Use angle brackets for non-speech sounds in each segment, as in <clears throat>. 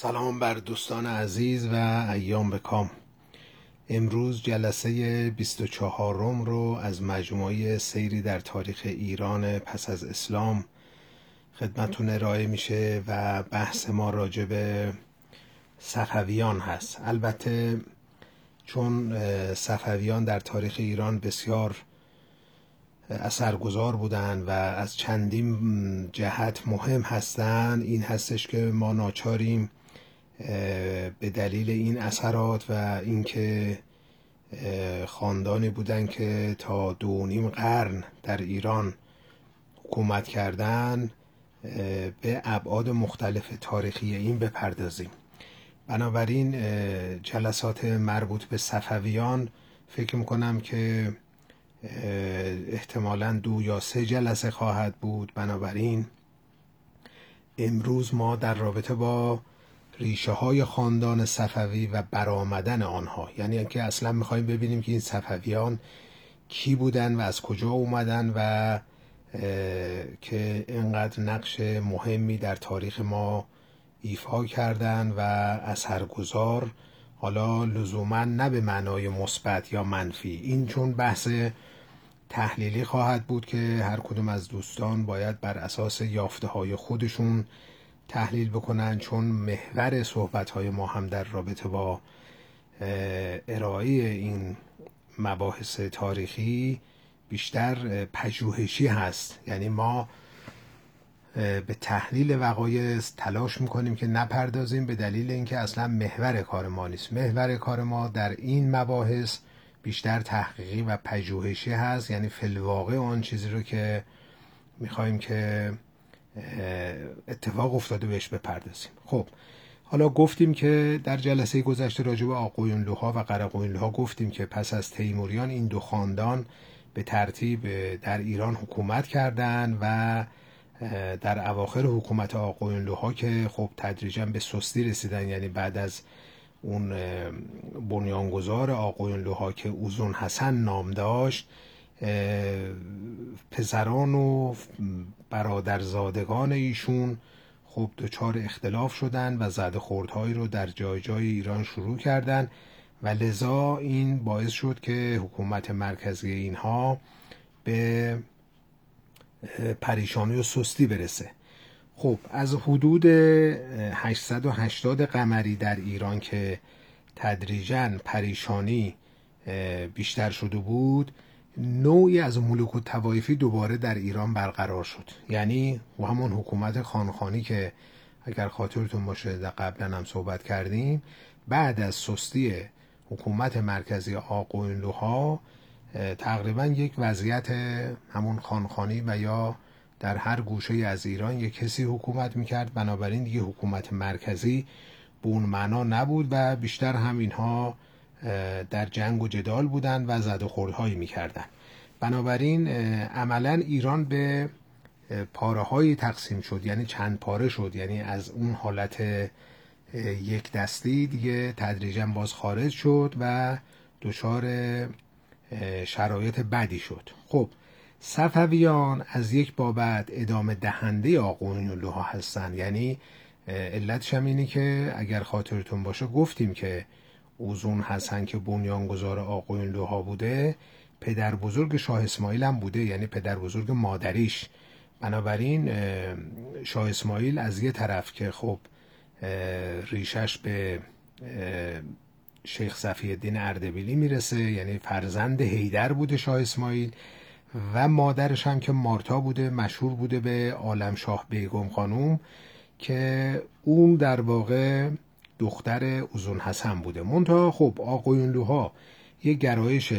سلام بر دوستان عزیز و ایام بکام امروز جلسه 24 رو از مجموعه سیری در تاریخ ایران پس از اسلام خدمتون ارائه میشه و بحث ما راجع به صفویان هست. البته چون صفویان در تاریخ ایران بسیار اثرگذار بودن و از چندین جهت مهم هستند این هستش که ما ناچاریم به دلیل این اثرات و اینکه خاندانی بودن که تا دو نیم قرن در ایران حکومت کردن به ابعاد مختلف تاریخی این بپردازیم. بنابراین جلسات مربوط به صفویان فکر می‌کنم که احتمالا دو یا سه جلسه خواهد بود. بنابراین امروز ما در رابطه با ریشه های خاندان صفوی و برآمدن آنها. یعنی اینکه اصلا می‌خوایم ببینیم که این صفویان کی بودن و از کجا اومدن و که اینقدر نقش مهمی در تاریخ ما ایفا کردن و اثرگذار حالا لزوما نه به معنای مثبت یا منفی. این چون بحث تحلیلی خواهد بود که هر کدوم از دوستان باید بر اساس یافته های خودشون تحلیل بکنن چون محور صحبت های ما هم در رابطه با ارائه این مباحث تاریخی بیشتر پژوهشی هست. یعنی ما به تحلیل وقایع تلاش می‌کنیم که نپردازیم به دلیل اینکه اصلا محور کار ما نیست. محور کار ما در این مباحث بیشتر تحقیقی و پژوهشی هست. یعنی فلواقع آن چیزی رو که می‌خوایم که اتفاق افتاده بهش بپردازیم. خب حالا گفتیم که در جلسه گذشته راجع به آقویونلوها و قرقویونلوها گفتیم که پس از تیموریان این دو خاندان به ترتیب در ایران حکومت کردند و در اواخر حکومت آقویونلوها که خب تدریجا به سستی رسیدن یعنی بعد از اون بنیانگذار آقویونلوها که اوزون حسن نام داشت پسران و برادرزادگان ایشون خب دچار اختلاف شدن و زد خوردهایی رو در جای جای ایران شروع کردن و لذا این باعث شد که حکومت مرکزی اینها به پریشانی و سستی برسه. خب از حدود 880 قمری در ایران که تدریجا پریشانی بیشتر شده بود نوعی از ملوک و توایفی دوباره در ایران برقرار شد. یعنی و همون حکومت خانخانی که اگر خاطرتون باشه در قبلا هم صحبت کردیم بعد از سستی حکومت مرکزی آقوینلوها تقریبا یک وضعیت همون خانخانی و یا در هر گوشه از ایران یک کسی حکومت می‌کرد. بنابراین دیگه حکومت مرکزی به اون معنا نبود و بیشتر هم اینها در جنگ و جدال بودند و زد و خوردهایی می‌کردن. بنابراین عملا ایران به پاره های تقسیم شد. یعنی چند پاره شد. یعنی از اون حالت یک دستی دیگه تدریجا باز خارج شد و دچار شرایط بدی شد. خب صفویان از یک بابت ادامه دهنده آقویونلوها هستند یعنی علتش هم اینه که اگر خاطرتون باشه گفتیم که اوزون حسن که بنیانگذار آقویونلوها بوده پدر بزرگ شاه اسماعیل هم بوده یعنی پدر بزرگ مادریش. بنابراین شاه اسماعیل از یه طرف که خب ریشش به شیخ صفی الدین اردبیلی می‌رسه یعنی فرزند هیدر بوده شاه اسماعیل و مادرش هم که مارتا بوده مشهور بوده به عالم شاه بیگم خانوم که اون در واقع دختر اوزون حسن بوده. منتها خب آقایونلوها یه گرایش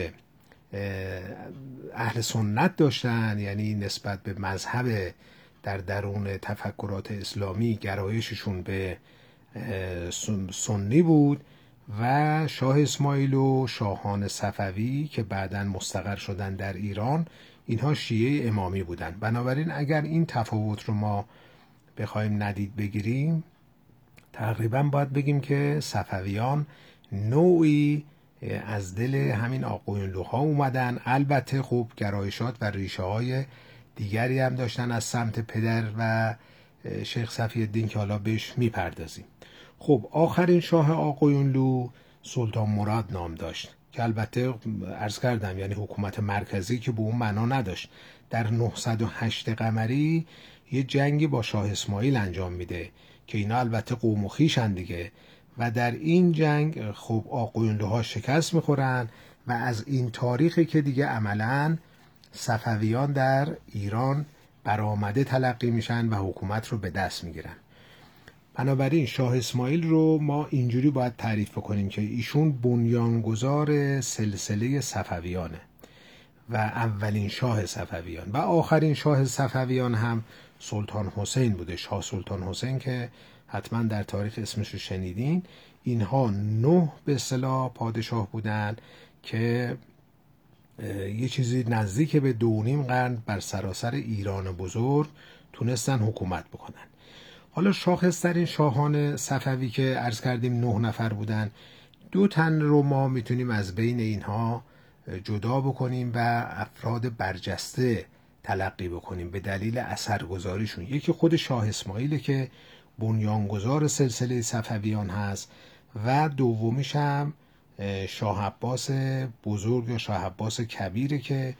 اهل سنت داشتن یعنی نسبت به مذهب در درون تفکرات اسلامی گرایششون به سنی بود و شاه اسماعیل و شاهان صفوی که بعدا مستقر شدن در ایران اینها شیعه امامی بودن. بنابراین اگر این تفاوت رو ما بخوایم ندید بگیریم تقریبا باید بگیم که صفویان نوعی از دل همین آقوینلوها اومدن. البته خوب گرایشات و ریشه های دیگری هم داشتن از سمت پدر و شیخ صفی الدین که حالا بهش می‌پردازیم. خب آخرین شاه آقایونلو سلطان مراد نام داشت که البته ارز کردم یعنی حکومت مرکزی که به اون معنا نداشت. در 908 قمری یه جنگی با شاه اسماعیل انجام میده که اینا البته قوم و خیشن دیگه. و در این جنگ خب آقایونلوها شکست می‌خورن و از این تاریخی که دیگه عملا صفویان در ایران برآمده تلقی میشن و حکومت رو به دست می‌گیرن. بنابراین شاه اسماعیل رو ما اینجوری باید تعریف بکنیم که ایشون بنیانگذار سلسله صفویانه و اولین شاه صفویان و آخرین شاه صفویان هم سلطان حسین بوده شاه سلطان حسین که حتما در تاریخ اسمش رو شنیدین. اینها نه به اصطلاح پادشاه بودن که یه چیزی نزدیک به دو نیم قرن بر سراسر ایران بزرگ تونستن حکومت بکنن. حالا شاخصترین شاهان صفوی که عرض کردیم نه نفر بودن دو تن رو ما می‌تونیم از بین اینها جدا بکنیم و افراد برجسته تلقی بکنیم به دلیل اثرگذاریشون. یکی خود شاه اسماعیل که بنیانگذار سلسله صفویان هست و دومیش هم شاه عباس بزرگ یا شاه عباس کبیره که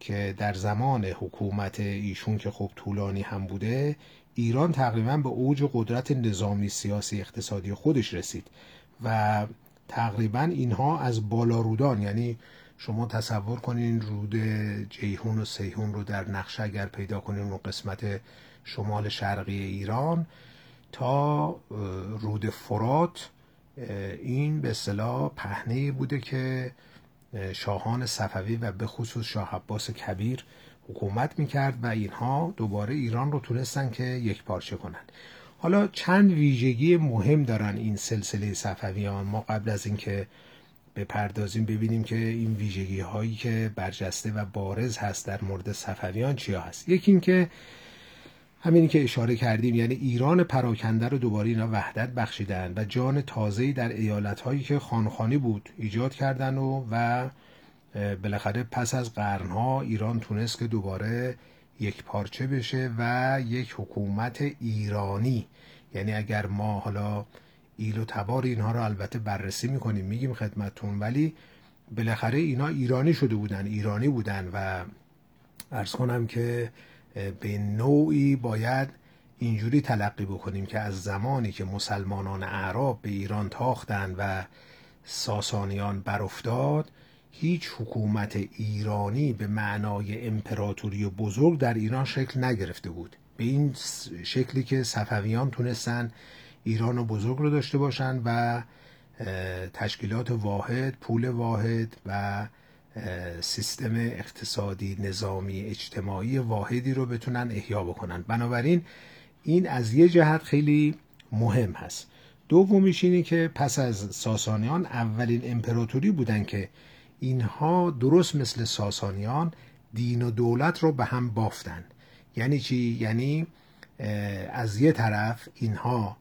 که در زمان حکومت ایشون که خب طولانی هم بوده ایران تقریبا به اوج قدرت نظامی سیاسی اقتصادی خودش رسید و تقریبا اینها از بالا رودان یعنی شما تصور کنین رود جیهون و سیهون رو در نقشه اگر پیدا کنین و قسمت شمال شرقی ایران تا رود فرات این به اصطلاح پهنه بوده که شاهان صفوی و به خصوص شاه عباس کبیر حکومت می‌کرد و اینها دوباره ایران رو تونستن که یک پارچه کنن. حالا چند ویژگی مهم دارن این سلسله صفویان؟ ما قبل از اینکه بپردازیم ببینیم که این ویژگی هایی که برجسته و بارز هست در مورد صفویان چیا هست. یکی اینکه همینی که اشاره کردیم یعنی ایران پراکنده رو دوباره اینا وحدت بخشیدن و جان تازه‌ای در ایالت هایی که خانخانی بود ایجاد کردن و و بالاخره پس از قرنها ایران تونست که دوباره یک پارچه بشه و یک حکومت ایرانی. یعنی اگر ما حالا ایل و تبار اینها رو البته بررسی می‌کنیم میگیم خدمتون ولی بالاخره اینا ایرانی شده بودن ایرانی بودن و ارز کنم که به نوعی باید اینجوری تلقی بکنیم که از زمانی که مسلمانان اعراب به ایران تاختند و ساسانیان برافتاد هیچ حکومت ایرانی به معنای امپراتوری بزرگ در ایران شکل نگرفته بود. به این شکلی که صفویان تونستن ایران بزرگ رو داشته باشند و تشکیلات واحد پول واحد و سیستم اقتصادی نظامی اجتماعی واحدی رو بتونن احیا بکنن. بنابراین این از یه جهت خیلی مهم هست. دومیش اینه که پس از ساسانیان اولین امپراتوری بودن که اینها درست مثل ساسانیان دین و دولت رو به هم بافتن. یعنی چی؟ یعنی از یه طرف اینها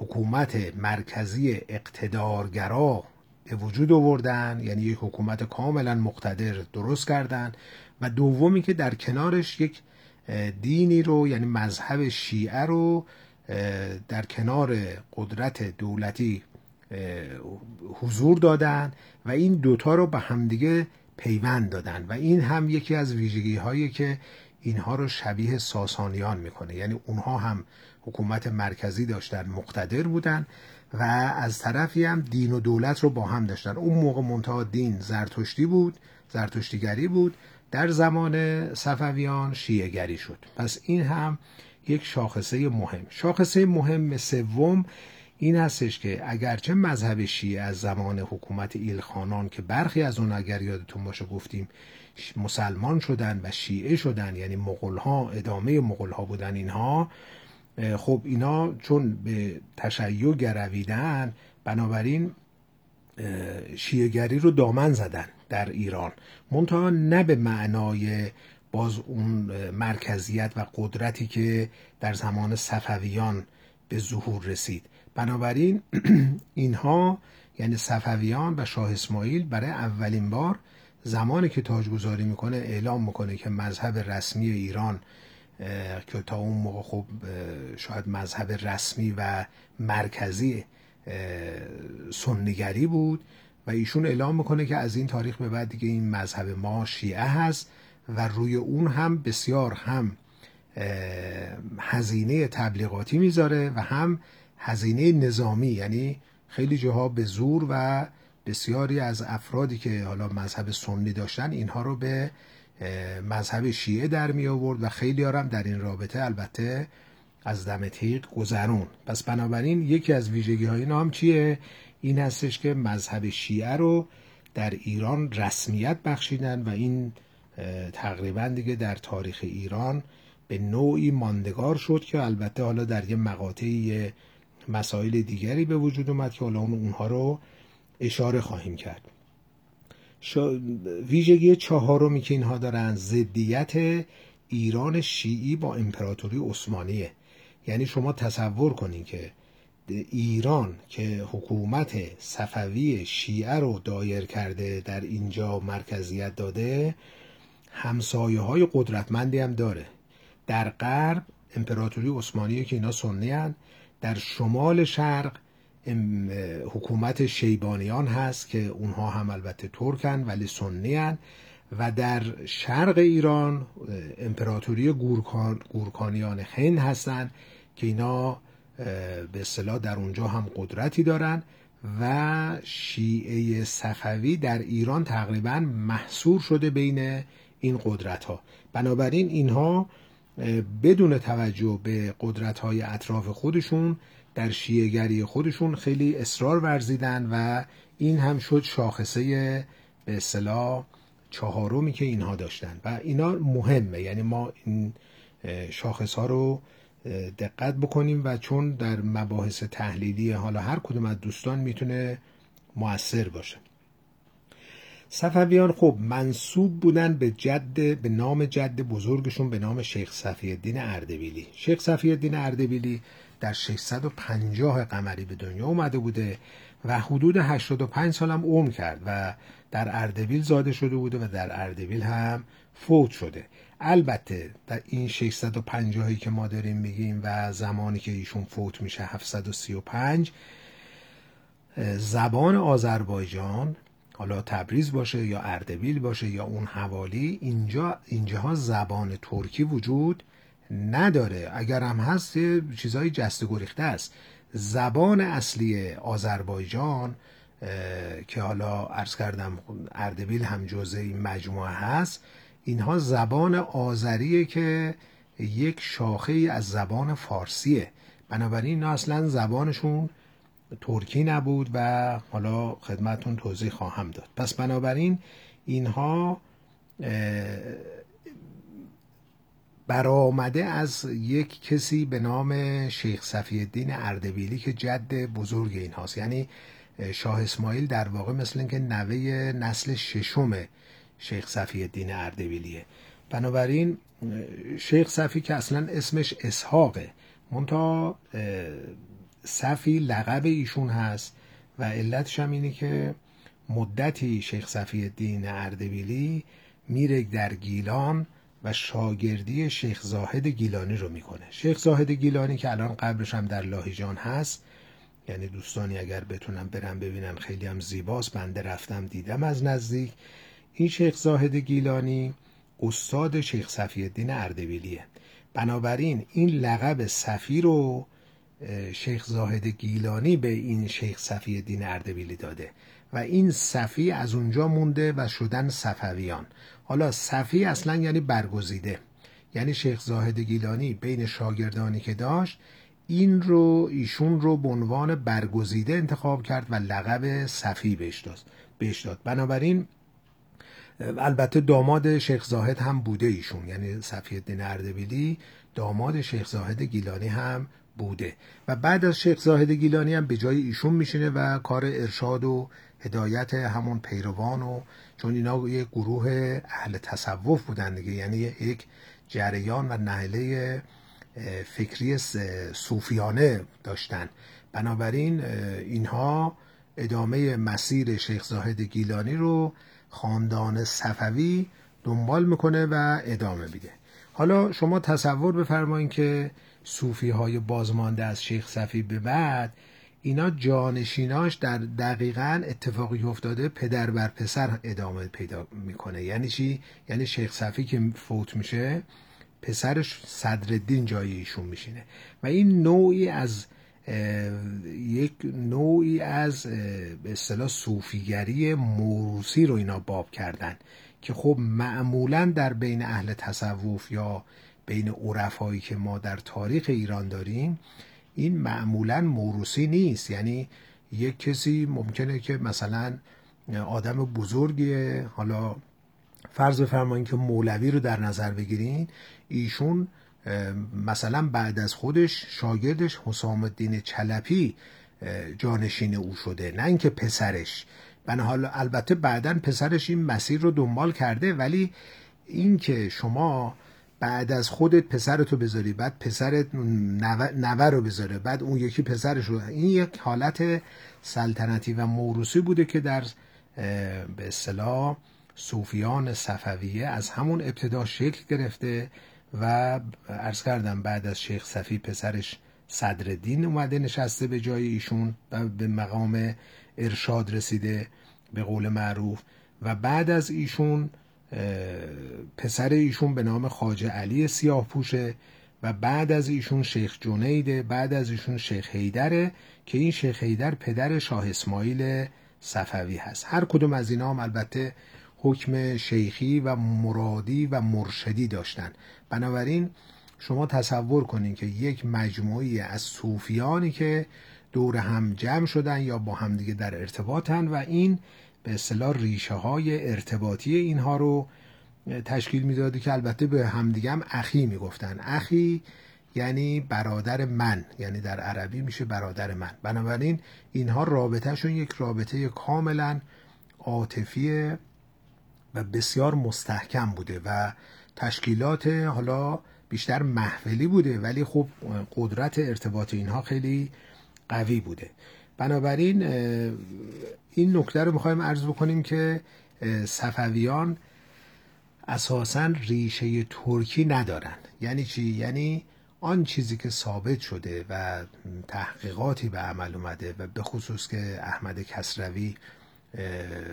حکومت مرکزی اقتدارگرا به وجود آوردن یعنی یک حکومت کاملا مقتدر درست کردن و دومی که در کنارش یک دینی رو یعنی مذهب شیعه رو در کنار قدرت دولتی حضور دادن و این دوتا رو به همدیگه پیوند دادن و این هم یکی از ویژگی هایی که اینها رو شبیه ساسانیان می‌کنه. یعنی اونها هم حکومت مرکزی داشتن مقتدر بودن و از طرفی هم دین و دولت رو با هم داشتن. اون موقع منتها دین زرتشتی بود زرتشتیگری بود. در زمان صفویان شیعگری شد. پس این هم یک شاخصه مهم. شاخصه مهم سوم این هستش که اگرچه مذهب شیعه از زمان حکومت ایلخانان که برخی از اون اگر یادتون باشه گفتیم مسلمان شدن و شیعه شدن یعنی مغول ها ادامه مغول ها بودن اینها خب اینا چون به تشیع گرویدن بنابراین شیعگری رو دامن زدن در ایران. منتها نه به معنای باز اون مرکزیت و قدرتی که در زمان صفویان به ظهور رسید. بنابراین <clears throat> اینها یعنی صفویان و شاه اسماعیل برای اولین بار زمانی که تاجگذاری می‌کنه اعلام می‌کنه که مذهب رسمی ایران که تا اون موقع خب شاید مذهب رسمی و مرکزی سنیگری بود و ایشون اعلام می‌کنه که از این تاریخ به بعد دیگه این مذهب ما شیعه هست و روی اون هم بسیار هم هزینه تبلیغاتی می‌ذاره و هم هزینه نظامی. یعنی خیلی جاها به زور و بسیاری از افرادی که حالا مذهب سنی داشتن اینها رو به مذهب شیعه در می آورد و خیلی هم در این رابطه البته از دم تیغ گذرون. پس بنابراین یکی از ویژگی های نام چیه؟ این هستش که مذهب شیعه رو در ایران رسمیت بخشیدن و این تقریبا دیگه در تاریخ ایران به نوعی ماندگار شد که البته حالا در یه مقاطعی مسائل دیگری به وجود اومد که حالا اونها رو اشاره خواهیم کرد. ویژگی چهارمی که اینها دارن ضدیت ایران شیعی با امپراتوری عثمانیه. یعنی شما تصور کنید که ایران که حکومت صفوی شیعه رو دایر کرده در اینجا مرکزیت داده همسایه های قدرتمندی هم داره. در غرب امپراتوری عثمانی که اینا سنی در شمال شرق حکومت شیبانیان هست که اونها هم البته ترکن ولی سنی هن. و در شرق ایران امپراتوری گورکان، گورکانیان هند هستند که اینا به اصطلاح در اونجا هم قدرتی دارن و شیعه صفوی در ایران تقریبا محصور شده بین این قدرت ها بنابراین اینها بدون توجه به قدرت های اطراف خودشون در شیعگری خودشون خیلی اصرار ورزیدن و این هم شد شاخصه به اصطلاح چهارمی که اینها داشتن. و اینا مهمه یعنی ما این شاخص ها رو دقت بکنیم و چون در مباحث تحلیلی حالا هر کدوم از دوستان می‌تونه موثر باشه. صفویان خب منصوب بودن به جد به نام جد بزرگشون به نام شیخ صفی الدین اردبیلی. شیخ صفی الدین اردبیلی در 650 قمری به دنیا اومده بوده و حدود 85 سال هم عمر کرد و در اردبیل زاده شده بوده و در اردبیل هم فوت شده. البته در این 650 که ما داریم میگیم و زمانی که ایشون فوت میشه 735 زبان آذربایجان حالا تبریز باشه یا اردبیل باشه یا اون حوالی اینجا اینجاها زبان ترکی وجود نداره. اگر هم هست چیزهای جست گریخته است. زبان اصلی آذربایجان که حالا عرض کردم اردبیل هم جزء این مجموعه هست اینها زبان آذریه که یک شاخه از زبان فارسیه. بنابراین اینا اصلا زبانشون ترکی نبود و حالا خدمتون توضیح خواهم داد. پس بنابراین اینها برآمده از یک کسی به نام شیخ صفی الدین اردبیلی که جد بزرگ این هاست یعنی شاه اسماعیل در واقع مثل اینکه نوه نسل ششم شیخ صفی الدین اردبیلیه. بنابراین شیخ صفی که اصلا اسمش اسحاقه منتها صفی لقب ایشون هست و علتش هم اینه که مدتی شیخ صفی الدین اردبیلی میره در گیلان و شاگردی شیخ زاهد گیلانی رو می‌کنه. شیخ زاهد گیلانی که الان قبرش هم در لاهیجان هست یعنی دوستانی اگر بتونم برم ببینن خیلی هم زیباست بنده رفتم دیدم از نزدیک. این شیخ زاهد گیلانی استاد شیخ صفی الدین اردبیلیه. بنابراین این لقب صفی رو شیخ زاهد گیلانی به این شیخ صفی الدین اردبیلی داده و این صفی از اونجا مونده و شدن صفویان. حالا صفی اصلا یعنی برگزیده. یعنی شیخ زاهد گیلانی بین شاگردانی که داشت این رو ایشون رو به عنوان برگزیده انتخاب کرد و لقب صفی بهش داد بهش داد. بنابراین البته داماد شیخ زاهد هم بوده ایشون. یعنی صفی الدین اردبیلی داماد شیخ زاهد گیلانی هم بوده و بعد از شیخ زاهد گیلانی هم به جای ایشون میشینه و کار ارشاد و هدایت همون پیروان و چون اینا یک گروه اهل تصوف بودن دیگه یعنی یک جریان و نهله فکری صوفیانه داشتن. بنابراین اینها ادامه مسیر شیخ زاهد گیلانی رو خاندان صفوی دنبال می‌کنه و ادامه میده. حالا شما تصور بفرمایید که صوفی های بازمانده از شیخ صفی به بعد اینا جانشیناش در دقیقا اتفاقی افتاده پدر بر پسر ادامه پیدا می‌کنه یعنی چی؟ یعنی شیخ صفی که فوت میشه پسرش صدرالدین جای ایشون میشینه و این نوعی از یک نوعی از به اصطلاح صوفیگری موروسی رو اینا باب کردن که خب معمولا در بین اهل تصوف یا بین عرفایی که ما در تاریخ ایران داریم این معمولا موروسی نیست. یعنی یک کسی ممکنه که مثلا آدم بزرگیه حالا فرض بفرمایید که مولوی رو در نظر بگیرین ایشون مثلا بعد از خودش شاگردش حسام الدین چلپی جانشین او شده نه اینکه پسرش. بنا حالا البته بعدا پسرش این مسیر رو دنبال کرده ولی اینکه شما بعد از خودت پسرتو بذاری بعد پسرت نوه رو بذاره بعد اون یکی پسرش رو این یک حالت سلطنتی و موروسی بوده که در به اصطلاح صوفیان صفویه از همون ابتدا شکل گرفته و ارز کردم بعد از شیخ صفی پسرش صدرالدین اومده نشسته به جای ایشون و به مقام ارشاد رسیده به قول معروف و بعد از ایشون پسر ایشون به نام خاجه علی سیاه پوشه و بعد از ایشون شیخ جنیده بعد از ایشون شیخ حیدره که این شیخ حیدر پدر شاه اسماعیل صفوی هست. هر کدوم از اینا هم البته حکم شیخی و مرادی و مرشدی داشتن. بنابراین شما تصور کنید که یک مجموعی از صوفیانی که دور هم جمع شدن یا با همدیگه در ارتباطن و این به اصطلاح ریشه های ارتباطی اینها رو تشکیل می‌داده که البته به همدیگه هم اخی می‌گفتن. اخی یعنی برادر من یعنی در عربی میشه برادر من. بنابراین اینها رابطهشون یک رابطه کاملا عاطفی و بسیار مستحکم بوده و تشکیلات حالا بیشتر محولی بوده ولی خب قدرت ارتباط اینها خیلی قوی بوده. بنابراین این نکته رو می‌خوایم عرض بکنیم که صفویان اساسا ریشه ترکی ندارن یعنی چی؟ یعنی آن چیزی که ثابت شده و تحقیقاتی به عمل اومده و به خصوص که احمد کسروی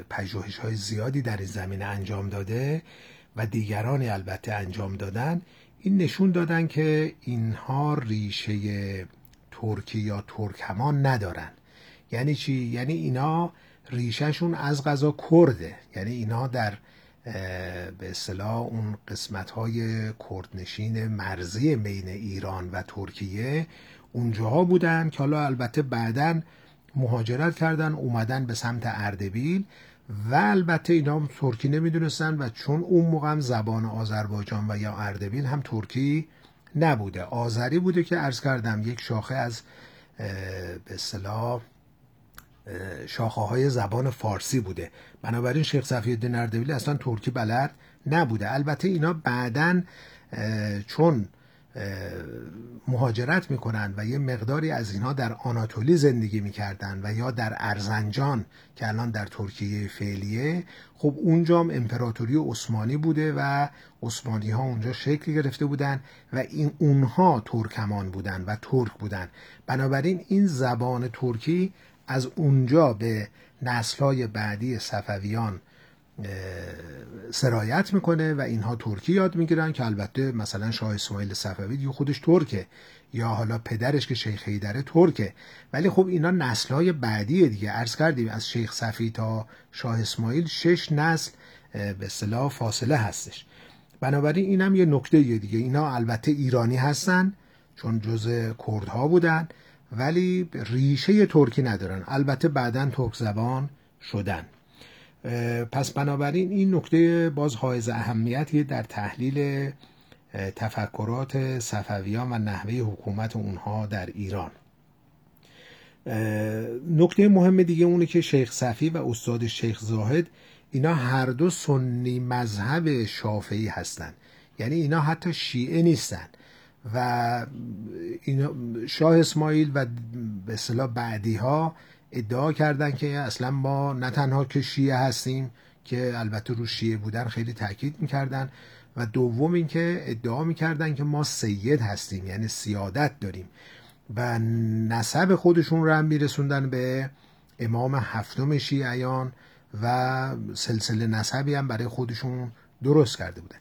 پژوهش های زیادی در این زمینه انجام داده و دیگرانی البته انجام دادن این نشون دادن که اینها ریشه ترکی یا ترکمان ندارن یعنی چی؟ یعنی اینا ریشهشون از غذا کرده. یعنی اینا در به اصطلاح اون قسمت های کردنشین مرزی بین ایران و ترکیه اونجاها بودن که حالا البته بعدا مهاجرت کردن اومدن به سمت اردبیل و البته اینا هم ترکی نمی‌دونستن و چون اون موقع هم زبان آذربایجان و یا اردبیل هم ترکی نبوده. آذری بوده که عرض کردم یک شاخه از به اصطلاح شاخه های زبان فارسی بوده. بنابراین شیخ صفی الدین اردبیلی اصلا ترکی بلد نبوده. البته اینا بعدا چون مهاجرت می‌کنن و یه مقداری از اینها در آناتولی زندگی می‌کردن و یا در ارزنجان که الان در ترکیه فعلیه خب اونجا هم امپراتوری عثمانی بوده و عثمانی ها اونجا شکل گرفته بودن و این اونها ترکمان بودن و ترک بودن. بنابراین این زبان ترکی از اونجا به نسلهای بعدی صفویان سرایت می‌کنه و اینها ترکی یاد می‌گیرن که البته مثلا شاه اسماعیل صفوی دیگه خودش ترکه یا حالا پدرش که شیخ حیدره ترکه. ولی خب اینا نسلهای بعدی دیگه. عرض کردیم از شیخ صفی تا شاه اسماعیل شش نسل به اصطلاح فاصله هستش. بنابراین اینم یه نکته دیگه. اینا البته ایرانی هستن چون جز کردها بودن. ولی ریشه ترکی ندارن. البته بعدا ترک زبان شدن. پس بنابراین این نکته باز حائز اهمیتی در تحلیل تفکرات صفویان و نحوه حکومت اونها در ایران. نکته مهم دیگه اونه که شیخ صفی و استاد شیخ زاهد اینا هر دو سنی مذهب شافعی هستند یعنی اینا حتی شیعه نیستن. و شاه اسماعیل و به اصطلاح بعدی ها ادعا کردن که اصلا ما نه تنها که شیعه هستیم که البته رو شیعه بودن خیلی تاکید می‌کردن و دوم اینکه ادعا می‌کردن که ما سید هستیم یعنی سیادت داریم و نسب خودشون رو هم میرسوندن به امام هفتم شیعیان و سلسله نسبی هم برای خودشون درست کرده بودن.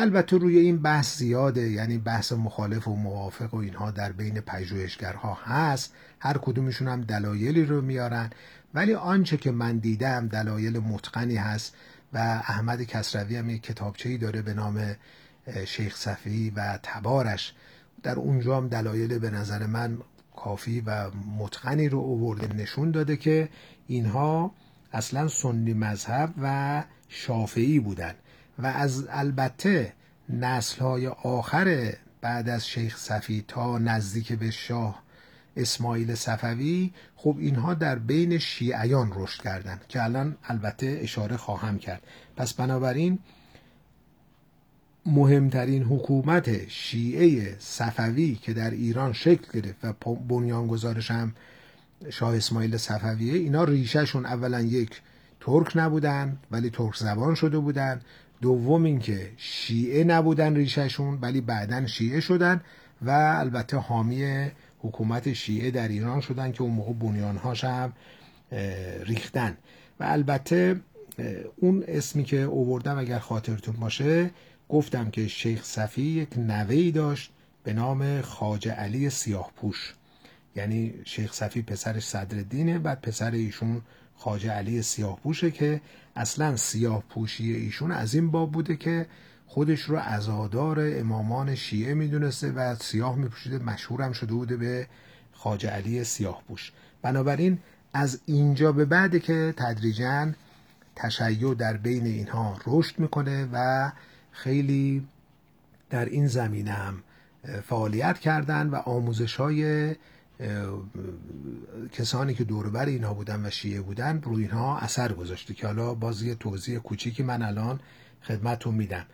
البته روی این بحث زیاده یعنی بحث مخالف و موافق و اینها در بین پژوهشگرها هست. هر کدومشون هم دلایلی رو میارن. ولی آنچه که من دیدم دلایل متقنی هست و احمد کسروی هم یک کتابچه‌ای داره به نام شیخ صفی و تبارش. در اونجا هم دلایل به نظر من کافی و متقنی رو اوورده نشون داده که اینها اصلا سنی مذهب و شافعی بودن. و از البته نسل های آخر بعد از شیخ صفی تا نزدیک به شاه اسماعیل صفوی خب اینها در بین شیعیان رشد کردند که الان البته اشاره خواهم کرد. پس بنابراین مهمترین حکومت شیعه صفوی که در ایران شکل گرفت و بنیانگذارش هم شاه اسماعیل صفویه اینا ریشهشون اولا یک ترک نبودن ولی ترک زبان شده بودن دوم اینکه شیعه نبودن ریشهشون ولی بعدا شیعه شدن و البته حامی حکومت شیعه در ایران شدن که اون موقع بنیانهاش هم ریختن. و البته اون اسمی که اووردم اگر خاطرتون باشه گفتم که شیخ صفی یک نوهی داشت به نام خاج علی سیاه پوش یعنی شیخ صفی پسرش صدر بعد پسر ایشون خاج علی سیاه پوشه که اصلا سیاه پوشی ایشون از این باب بوده که خودش رو ازادار امامان شیعه می‌دونسته و سیاه میپوشیده مشهورم شده بوده به خاج علی سیاه پوش بنابراین از اینجا به بعد که تدریجا تشیع در بین اینها رشد می‌کنه و خیلی در این زمینه هم فعالیت کردن و آموزش های کسانی که دوربر اینها بودن و شیعه بودن روی اینها اثر گذاشته که حالا باز یه توضیح کوچیکی من الان خدمتتون میدم.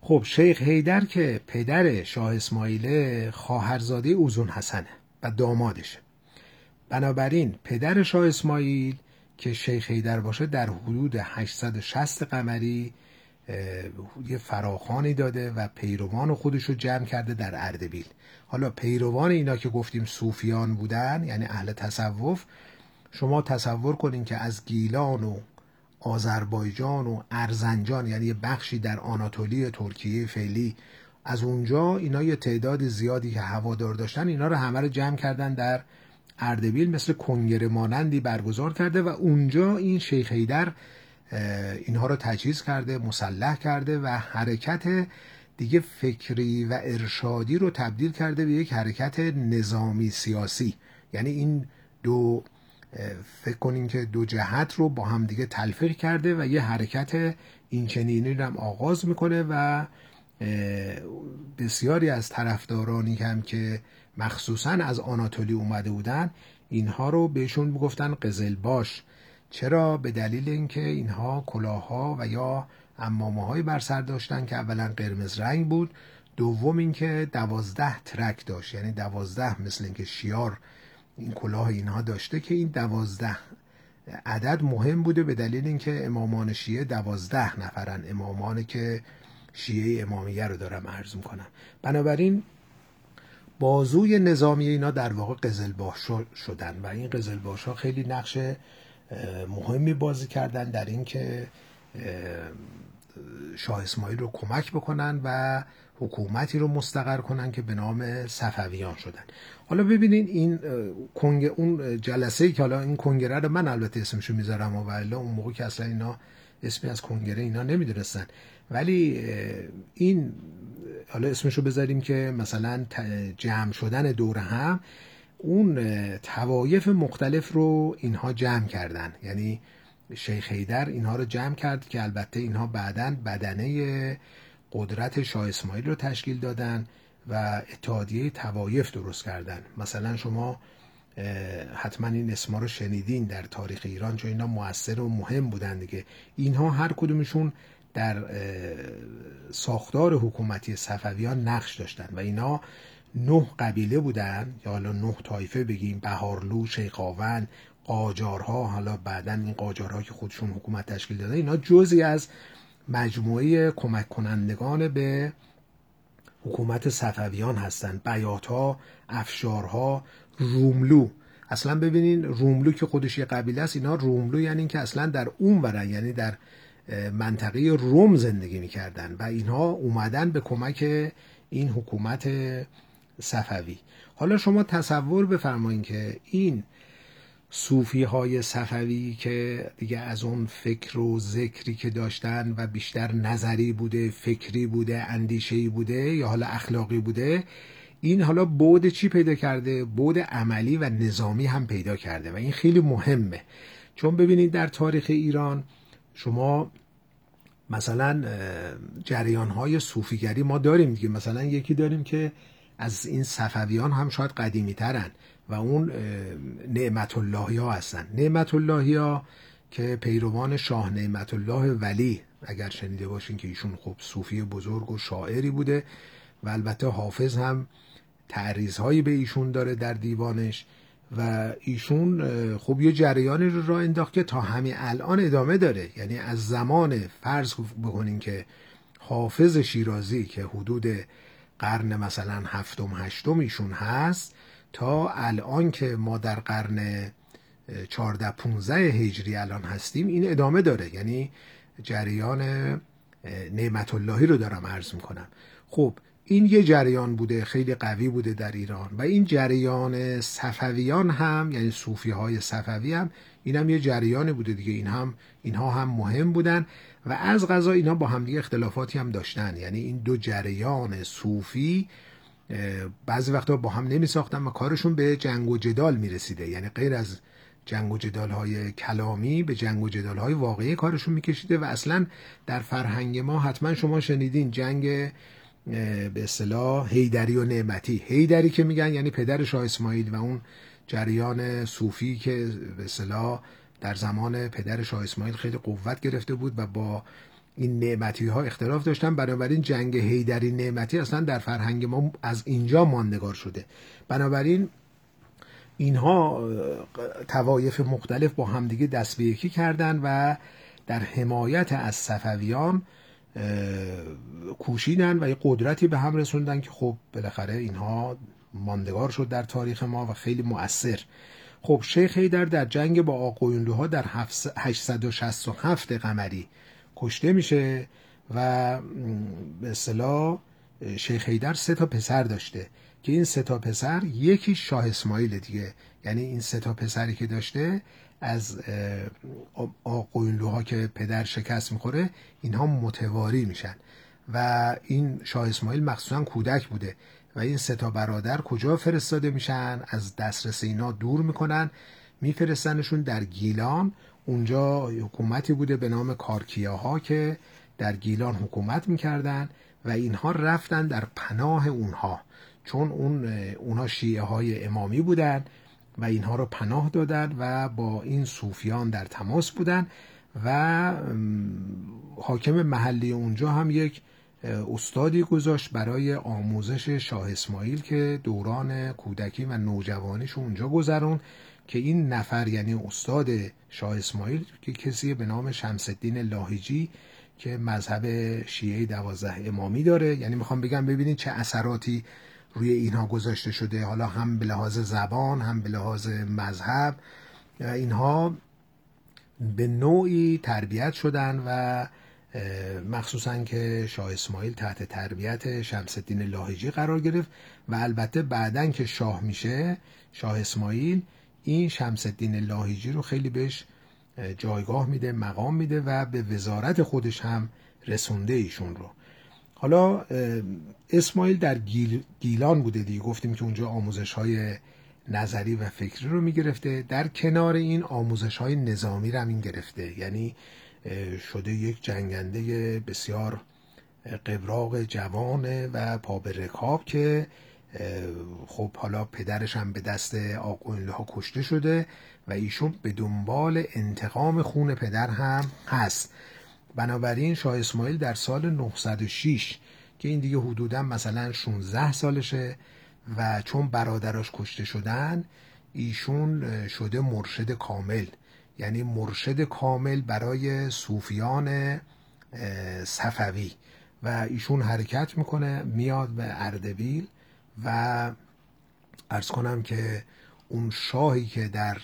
خب شیخ هیدر که پدر شاه اسماعیل خواهرزاده اوزون حسنه و دامادشه. بنابراین پدر شاه اسماعیل که شیخ هیدر باشه در حدود 860 قمری یه فراخانی داده و پیروان خودش رو جمع کرده در اردبیل. حالا پیروان اینا که گفتیم صوفیان بودن یعنی اهل تصوف شما تصور کنین که از گیلان و آذربایجان و ارزنجان یعنی یه بخشی در آناتولی ترکیه فعلی از اونجا اینا یه تعداد زیادی که هوادار داشتن اینا رو همه رو جمع کردن در اردبیل مثل کنگره مانندی برگزار کرده و اونجا این شیخ هیدر اینها رو تجهیز کرده مسلح کرده و حرکت دیگه فکری و ارشادی رو تبدیل کرده به یک حرکت نظامی سیاسی. یعنی این دو فکر کنین که دو جهت رو با هم دیگه تلفیق کرده و یه حرکت اینچنینی رو هم آغاز می‌کنه و بسیاری از طرفدارانی هم که مخصوصا از آناتولی اومده بودن اینها رو بهشون می‌گفتن قزلباش. چرا به دلیل اینکه اینها کلاها و یا امامه های بر سر داشتن که اولا قرمز رنگ بود دوم اینکه دوازده ترک داشت. یعنی دوازده مثل اینکه شیار این کلاه اینها داشته که این دوازده عدد مهم بوده به دلیل اینکه امامان شیعه دوازده نفرن. امامان که شیعه امامیه رو دارم عرض می‌کنم. بنابراین بازوی نظامی اینا در واقع قزلباش شدن و این قزلباش ها خیلی نقش مهمی بازی کردن در اینکه شاه اسماعیل رو کمک بکنن و حکومتی رو مستقر کنن که به نام صفویان شدن. حالا ببینین این کنگ اون جلسه ای که حالا این کنگره رو من البته اسمشو می‌ذارم و الا اون موقع که اصلا اینا اسمی از کنگره اینا نمی‌دونستن. ولی این حالا اسمشو بذاریم که مثلا جمع شدن دور هم اون توایف مختلف رو اینها جمع کردن. یعنی شیخ حیدر اینها رو جمع کرد که البته اینها بعدا بدنه قدرت شاه اسماعیل رو تشکیل دادن و اتحادیه توایف درست کردن. مثلا شما حتما این اسما رو شنیدین در تاریخ ایران چون اینا موثر و مهم بودن دیگه. اینها هر کدومشون در ساختار حکومتی صفویان نقش داشتن و اینا نه قبیله بودن یا حالا نه طایفه بگیم بهارلو شیخاون قاجارها حالا بعدا این قاجارها که خودشون حکومت تشکیل دادن اینا جزی از مجموعه کمک کنندگان به حکومت صفویان هستند بیاتها افشارها روملو. اصلا ببینین روملو که خودش یه قبیله است اینا روملو یعنی که اصلا در اون برن یعنی در منطقه روم زندگی می‌کردن. و اینها اومدن به کمک این حکومت صفوی. حالا شما تصور بفرمایید که این صوفی های صفوی که دیگه از اون فکر و ذکری که داشتن و بیشتر نظری بوده فکری بوده اندیشهی بوده یا حالا اخلاقی بوده این حالا بود چی پیدا کرده؟ بود عملی و نظامی هم پیدا کرده و این خیلی مهمه. چون ببینید در تاریخ ایران شما مثلا جریان های صوفیگری ما داریم دیگه. مثلا یکی داریم که از این صفویان هم شاید قدیمی ترن و اون نعمت اللهی ها هستن. نعمت اللهی ها که پیروان شاه نعمت الله ولی اگر شنیده باشین که ایشون خب صوفی بزرگ و شاعری بوده و البته حافظ هم تعریض به ایشون داره در دیوانش و ایشون خب یه جریانی رو را انداخت که تا همین الان ادامه داره. یعنی از زمان فرض بکنین که حافظ شیرازی که حدود قرن مثلا هفتم هشتم ایشون هست تا الان که ما در قرن 14 15 هجری الان هستیم این ادامه داره. یعنی جریان نعمت اللهی رو دارم عرض می‌کنم. خب این یه جریان بوده خیلی قوی بوده در ایران. و این جریان صفویان هم یعنی صوفی های صفوی هم این هم یه جریانی بوده دیگه. این هم اینها هم مهم بودن. و از غذا اینا با هم دیگه اختلافاتی هم داشتن. یعنی این دو جریان صوفی بعضی وقتا با هم نمی ساختن و کارشون به جنگ و جدال می رسیده یعنی غیر از جنگ و جدال های کلامی به جنگ و جدال های واقعی کارشون میکشیده. و اصلا در فرهنگ ما حتما شما شنیدین جنگ به اصطلاح هیدری و نعمتی. هیدری که میگن یعنی پدر شاه اسماعیل و اون جریان صوفی که به اصطلاح در زمان پدر شاه اسماعیل خیلی قوت گرفته بود و با این نعمتی ها اختلاف داشتن. بنابراین جنگ هیدری نعمتی اصلا در فرهنگ ما از اینجا ماندگار شده. بنابراین اینها توایف مختلف با همدیگه دست به یکی کردن و در حمایت از صفویان کوشیدن و یه قدرتی به هم رسوندن که خب بالاخره اینها ماندگار شد در تاریخ ما و خیلی مؤثر. خب شیخ هیدر در جنگ با آقویندوها در 867 قمری کشته میشه و به اصطلاح شیخ هیدر سه تا پسر داشته که این سه تا پسر یکی شاه اسماعیل دیگه. یعنی این سه تا پسری که داشته از آقوینلوها که پدر شکست می‌خوره اینها متواری میشن. و این شاه اسماعیل مخصوصا کودک بوده و این سه تا برادر کجا فرستاده میشن؟ از دسترس اینا دور می‌کنن میفرستنشون در گیلان. اونجا حکومتی بوده به نام کارکیاها که در گیلان حکومت می‌کردن و اینها رفتن در پناه اونها. چون اون اونها شیعه های امامی بودن. و اینها رو پناه دادن و با این صوفیان در تماس بودن و حاکم محلی اونجا هم یک استادی گذاشت برای آموزش شاه اسماعیل که دوران کودکی و نوجوانیش اونجا گذرون که این نفر یعنی استاد شاه اسماعیل که کسی به نام شمس الدین لاهیجی که مذهب شیعه دوازده امامی داره. یعنی می‌خوام بگم ببینید چه اثراتی روی اینها گذاشته شده. حالا هم به لحاظ زبان هم به لحاظ مذهب اینها به نوعی تربیت شدن و مخصوصا که شاه اسماعیل تحت تربیت شمس الدین لاهیجی قرار گرفت و البته بعدا که شاه میشه شاه اسماعیل این شمس الدین لاهیجی رو خیلی بهش جایگاه میده مقام میده و به وزارت خودش هم رسونده ایشون رو. حالا اسماعیل در گیلان بوده دیگه. گفتیم که اونجا آموزش های نظری و فکری رو می‌گرفته. در کنار این آموزش های نظامی رو این گرفته. یعنی شده یک جنگنده بسیار قبراق جوانه و پا به رکاب که خب حالا پدرش هم به دست آقوینله ها کشته شده و ایشون به دنبال انتقام خون پدر هم هست. بنابراین شاه اسماعیل در سال 906 که این دیگه حدودا مثلا 16 سالشه و چون برادراش کشته شدن ایشون شده مرشد کامل. یعنی مرشد کامل برای صوفیان صفوی. و ایشون حرکت می‌کنه میاد به اردبیل و ارز کنم که اون شاهی که در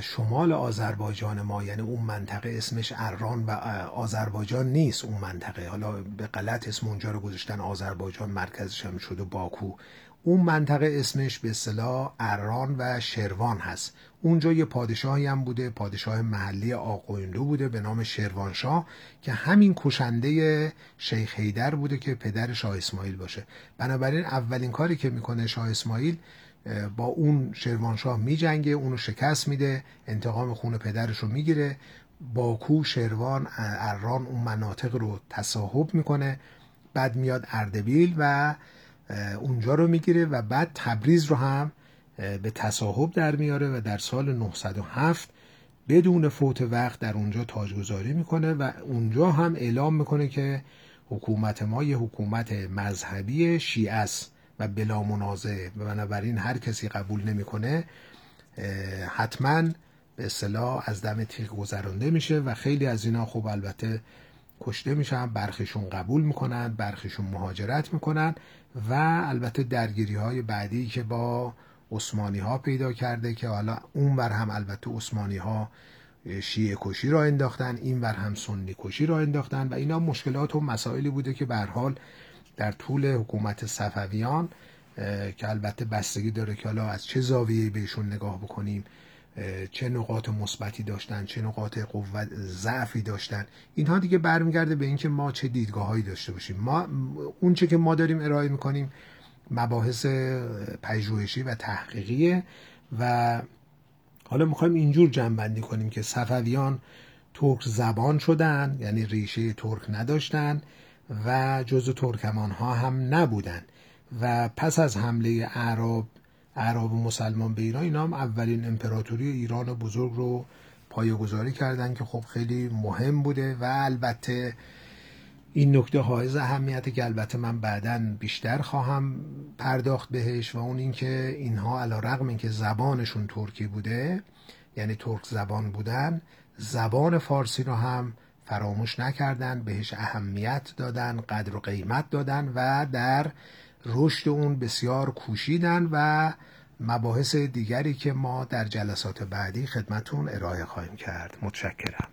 شمال آذربایجان ما یعنی اون منطقه اسمش اران و آذربایجان نیست اون منطقه. حالا به غلط اسم اونجا رو گذاشتن آذربایجان مرکزش هم شده باکو. اون منطقه اسمش به اصطلاح اران و شروان هست. اونجا یه پادشاهی هم بوده پادشاه محلی آقویندو بوده به نام شروانشاه که همین کشنده شیخ هیدر بوده که پدر شاه اسماعیل باشه. بنابراین اولین کاری که می‌کنه شاه اسماعیل با اون شروانشاه میجنگه اونو شکست میده انتقام خون پدرش رو می‌گیره. باکو شروان اران اون مناطق رو تصاحب می‌کنه. بعد میاد اردبیل و اونجا رو می‌گیره و بعد تبریز رو هم به تصاحب در میاره و در سال 907 بدون فوت وقت در اونجا تاجگذاری می‌کنه و اونجا هم اعلام می‌کنه که حکومت ما یه حکومت مذهبی شیعه است. و بلا منازعه. و بنابراین هر کسی قبول نمی‌کنه حتما به اصطلاح از دم تیغ گذرانده میشه و خیلی از اینا خوب البته کشته میشن برخیشون قبول می‌کنن برخیشون مهاجرت می‌کنن و البته درگیری های بعدی که با عثمانی ها پیدا کرده که حالا اون بر هم البته عثمانی ها شیعه کشی را انداختن این بر هم سنی کشی را انداختن و اینا مشکلات و مسائلی بوده که به حال در طول حکومت صفویان که البته بستگی داره که حالا از چه زاویه‌ای بهشون نگاه بکنیم چه نقاط مثبتی داشتن چه نقاط قوت ضعفی داشتن اینها دیگه برمیگرده به اینکه ما چه دیدگاههایی داشته باشیم. ما اون چه که ما داریم ارائه می‌کنیم مباحث پژوهشی و تحقیقیه و حالا می‌خوایم اینجور جنبندی کنیم که صفویان ترک زبان شدن یعنی ریشه ترک نداشتن. و جزو ترکمان ها هم نبودن. و پس از حمله اعراب و مسلمان به ایران اینا هم اولین امپراتوری ایران بزرگ رو پایگذاری کردن که خب خیلی مهم بوده و البته این نکته حائز اهمیته که البته من بعدا بیشتر خواهم پرداخت بهش و اون اینکه اینها علا رقم اینکه زبانشون ترکی بوده یعنی ترک زبان بودن زبان فارسی رو هم فراموش نکردن بهش اهمیت دادن قدر و قیمت دادن و در رشد اون بسیار کوشیدن و مباحث دیگری که ما در جلسات بعدی خدمتون ارائه خواهیم کرد. متشکرم.